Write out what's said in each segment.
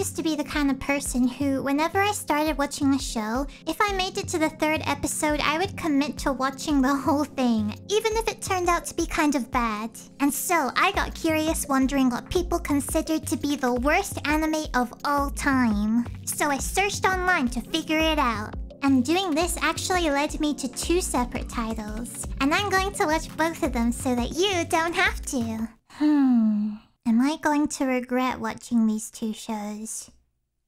used to be the kind of person who, whenever I started watching a show, if I made it to the third episode, I would commit to watching the whole thing, even if it turned out to be kind of bad. And so, I got curious wondering what people considered to be the worst anime of all time. So I searched online to figure it out. And doing this actually led me to two separate titles. And I'm going to watch both of them so that you don't have to. Hmm. Am I going to regret watching these two shows?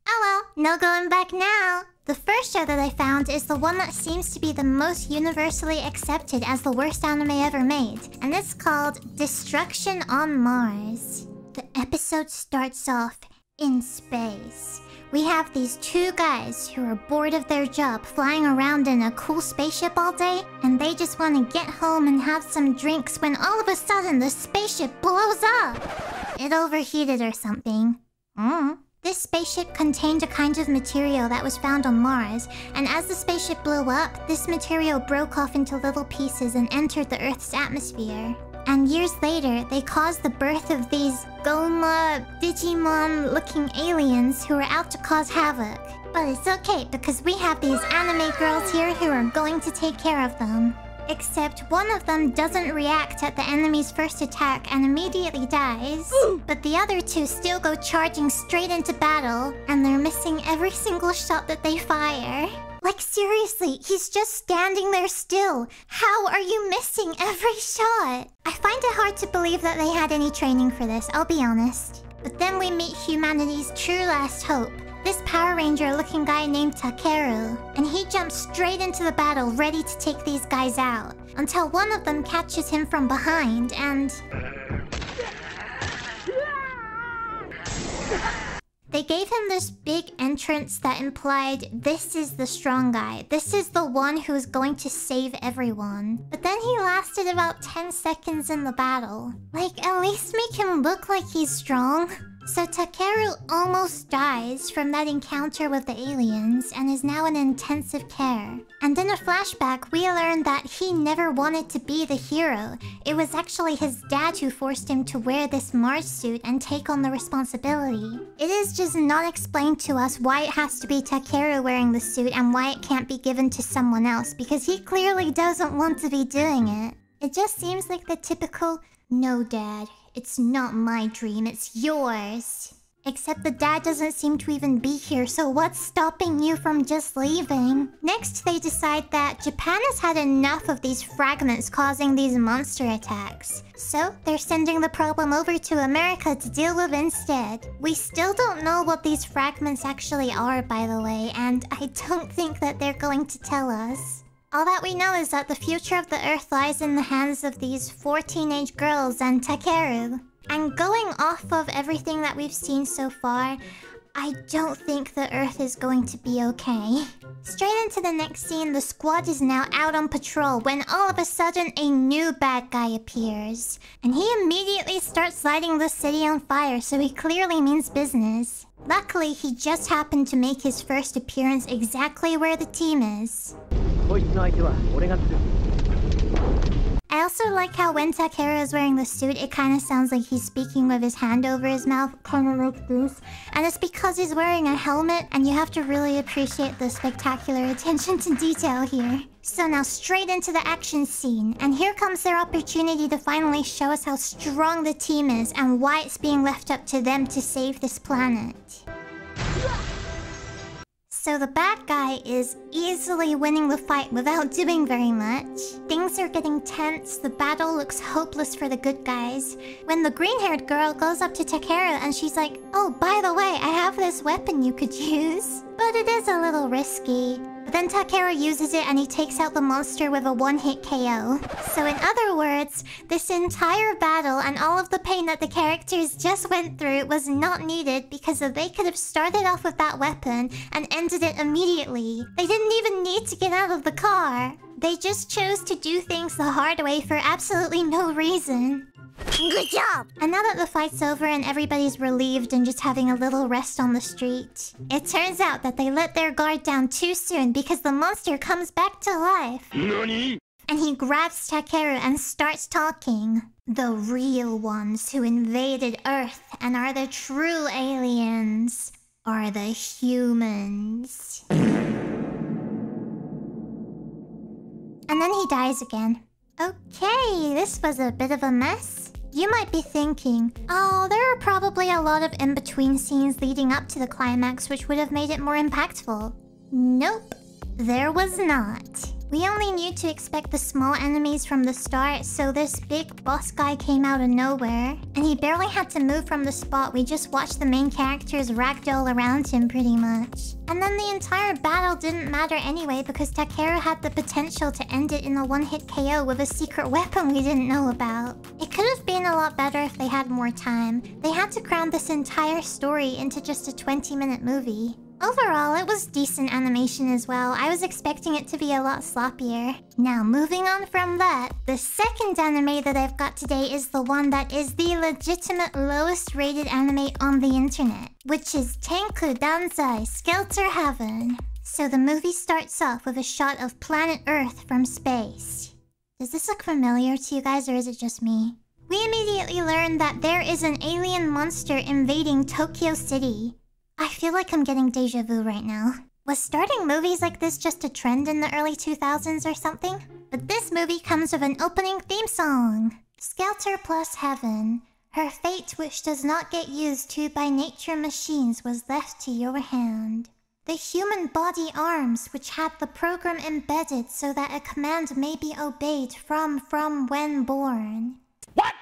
Oh well, no going back now. The first show that I found is the one that seems to be the most universally accepted as the worst anime ever made, and it's called Destruction on Mars. The episode starts off in space. We have these two guys who are bored of their job flying around in a cool spaceship all day, and they just want to get home and have some drinks when all of a sudden the spaceship blows up. It overheated or something. Mm. This spaceship contained a kind of material that was found on Mars, and as the spaceship blew up, this material broke off into little pieces and entered the Earth's atmosphere. And years later, they caused the birth of these Goma Digimon looking aliens who are out to cause havoc. But it's okay because we have these anime girls here who are going to take care of them. Except one of them doesn't react at the enemy's first attack and immediately dies. but the other two still go charging straight into battle, and they're missing every single shot that they fire. Like seriously, he's just standing there still. How are you missing every shot? I find it hard to believe that they had any training for this, I'll be honest. But then we meet humanity's true last hope. This Power Ranger looking guy named Takeru. And he jumps straight into the battle ready to take these guys out. Until one of them catches him from behind and... They gave him this big entrance that implied this is the strong guy. This is the one who is going to save everyone. But then he lasted about 10 seconds in the battle. Like, at least make him look like he's strong. So Takeru almost dies from that encounter with the aliens and is now in intensive care. And in a flashback, we learn that he never wanted to be the hero. It was actually his dad who forced him to wear this Mars suit and take on the responsibility. It is just not explained to us why it has to be Takeru wearing the suit and why it can't be given to someone else because he clearly doesn't want to be doing it. It just seems like the typical, no dad, it's not my dream, it's yours. Except the dad doesn't seem to even be here, so what's stopping you from just leaving? Next, they decide that Japan has had enough of these fragments causing these monster attacks. So, they're sending the problem over to America to deal with instead. We still don't know what these fragments actually are, by the way, and I don't think that they're going to tell us. All that we know is that the future of the Earth lies in the hands of these four teenage girls and Takeru. And going off of everything that we've seen so far, I don't think the Earth is going to be okay. Straight into the next scene, the squad is now out on patrol when all of a sudden a new bad guy appears. And he immediately starts lighting the city on fire, so he clearly means business. Luckily, he just happened to make his first appearance exactly where the team is. I also like how when Takeru is wearing the suit, it kind of sounds like he's speaking with his hand over his mouth, kind of like this. And it's because he's wearing a helmet, and you have to really appreciate the spectacular attention to detail here. So now straight into the action scene, and here comes their opportunity to finally show us how strong the team is and why it's being left up to them to save this planet. So the bad guy is easily winning the fight without doing very much. Things are getting tense, the battle looks hopeless for the good guys. When the green-haired girl goes up to Takeru and she's like, Oh, by the way, I have this weapon you could use. But it is a little risky. Then Takeru uses it and he takes out the monster with a one-hit KO. So in other words, this entire battle and all of the pain that the characters just went through was not needed because they could have started off with that weapon and ended it immediately. They didn't even need to get out of the car. They just chose to do things the hard way for absolutely no reason. Good job! And now that the fight's over and everybody's relieved and just having a little rest on the street, it turns out that they let their guard down too soon because the monster comes back to life. NANI? And he grabs Takeru and starts talking. The real ones who invaded Earth and are the true aliens. are the humans. Then he dies again. Okay, this was a bit of a mess. You might be thinking, oh, there are probably a lot of in-between scenes leading up to the climax which would have made it more impactful. Nope, there was not. We only knew to expect the small enemies from the start, so this big boss guy came out of nowhere. And he barely had to move from the spot, we just watched the main characters ragdoll around him pretty much. And then the entire battle didn't matter anyway because Takeru had the potential to end it in a one-hit KO with a secret weapon we didn't know about. It could have been a lot better if they had more time. They had to cram this entire story into just a 20-minute movie. Overall, it was decent animation as well. I was expecting it to be a lot sloppier. Now, moving on from that, the second anime that I've got today is the one that is the legitimate lowest rated anime on the internet, which is Tenku Danzai Skelter Heaven. So the movie starts off with a shot of planet Earth from space. Does this look familiar to you guys or is it just me? We immediately learn that there is an alien monster invading Tokyo City. I feel like I'm getting deja vu right now. Was starting movies like this just a trend in the early 2000s or something? But this movie comes with an opening theme song. Skelter plus Heaven. Her fate which does not get used to by nature machines was left to your hand. The human body arms which had the program embedded so that a command may be obeyed from from when born. What?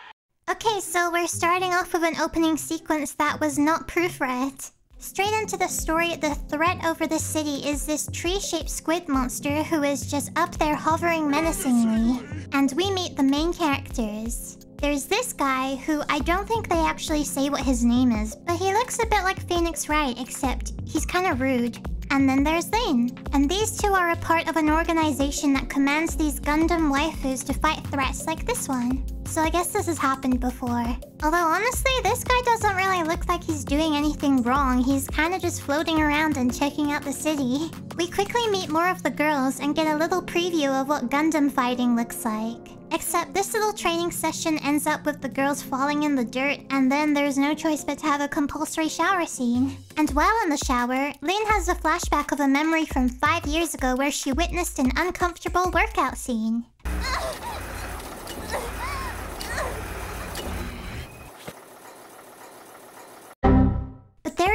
Okay, so we're starting off with an opening sequence that was not proofread. Straight into the story, the threat over the city is this tree-shaped squid monster who is just up there hovering menacingly. And we meet the main characters. There's this guy who I don't think they actually say what his name is, but he looks a bit like Phoenix Wright, except he's kind of rude. And then there's Lane. And these two are a part of an organization that commands these Gundam waifus to fight threats like this one. So I guess this has happened before. Although honestly, this guy doesn't really look like he's doing anything wrong. He's kind of just floating around and checking out the city. We quickly meet more of the girls and get a little preview of what Gundam fighting looks like. Except this little training session ends up with the girls falling in the dirt, and then there's no choice but to have a compulsory shower scene. And while in the shower, Lynn has a flashback of a memory from five years ago where she witnessed an uncomfortable workout scene.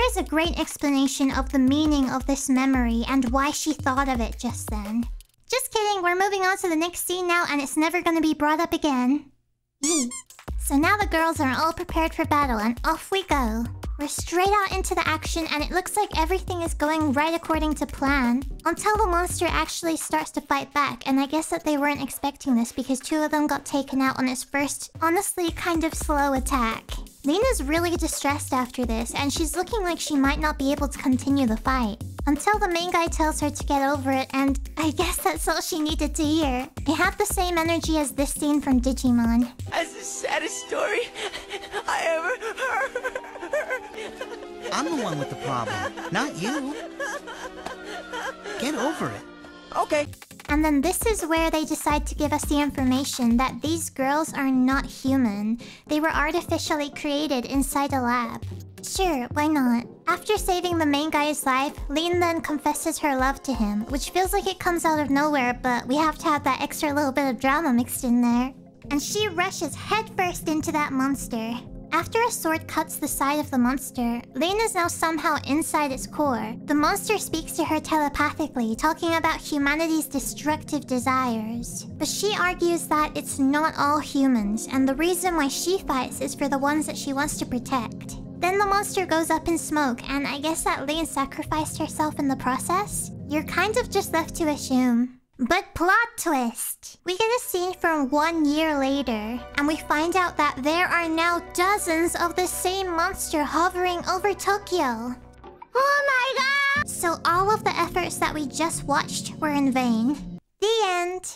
there is a great explanation of the meaning of this memory and why she thought of it just then. Just kidding, we're moving on to the next scene now and it's never gonna be brought up again. so now the girls are all prepared for battle and off we go. We're straight out into the action and it looks like everything is going right according to plan. Until the monster actually starts to fight back and I guess that they weren't expecting this because two of them got taken out on its first, honestly kind of slow attack. Lena's really distressed after this, and she's looking like she might not be able to continue the fight. Until the main guy tells her to get over it, and I guess that's all she needed to hear. It had the same energy as this scene from Digimon. That's the saddest story I ever heard. I'm the one with the problem, not you. Get over it. Okay. And then this is where they decide to give us the information that these girls are not human. They were artificially created inside a lab. Sure, why not? After saving the main guy's life, Lean then confesses her love to him, which feels like it comes out of nowhere, but we have to have that extra little bit of drama mixed in there. And she rushes headfirst into that monster. After a sword cuts the side of the monster, Lane is now somehow inside its core. The monster speaks to her telepathically, talking about humanity's destructive desires. But she argues that it's not all humans, and the reason why she fights is for the ones that she wants to protect. Then the monster goes up in smoke, and I guess that Lane sacrificed herself in the process? You're kind of just left to assume. But plot twist! We get a scene from one year later, and we find out that there are now dozens of the same monster hovering over Tokyo. Oh my god! So all of the efforts that we just watched were in vain. The end.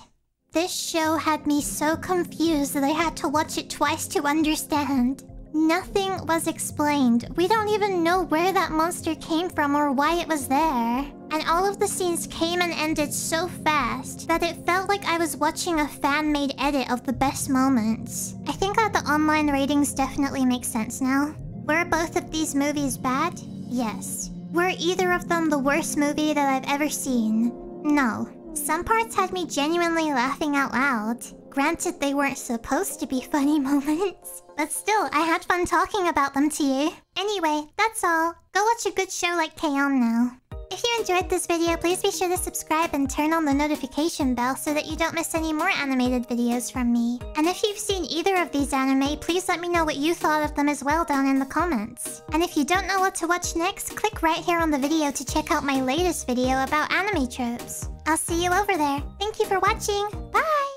This show had me so confused that I had to watch it twice to understand. Nothing was explained. We don't even know where that monster came from or why it was there. And all of the scenes came and ended so fast that it felt like I was watching a fan-made edit of the best moments. I think that the online ratings definitely make sense now. Were both of these movies bad? Yes. Were either of them the worst movie that I've ever seen? No. Some parts had me genuinely laughing out loud. Granted, they weren't supposed to be funny moments. But still, I had fun talking about them to you. Anyway, that's all. Go watch a good show like K-On! now. If you enjoyed this video, please be sure to subscribe and turn on the notification bell so that you don't miss any more animated videos from me. And if you've seen either of these anime, please let me know what you thought of them as well down in the comments. And if you don't know what to watch next, click right here on the video to check out my latest video about anime tropes. I'll see you over there. Thank you for watching. Bye!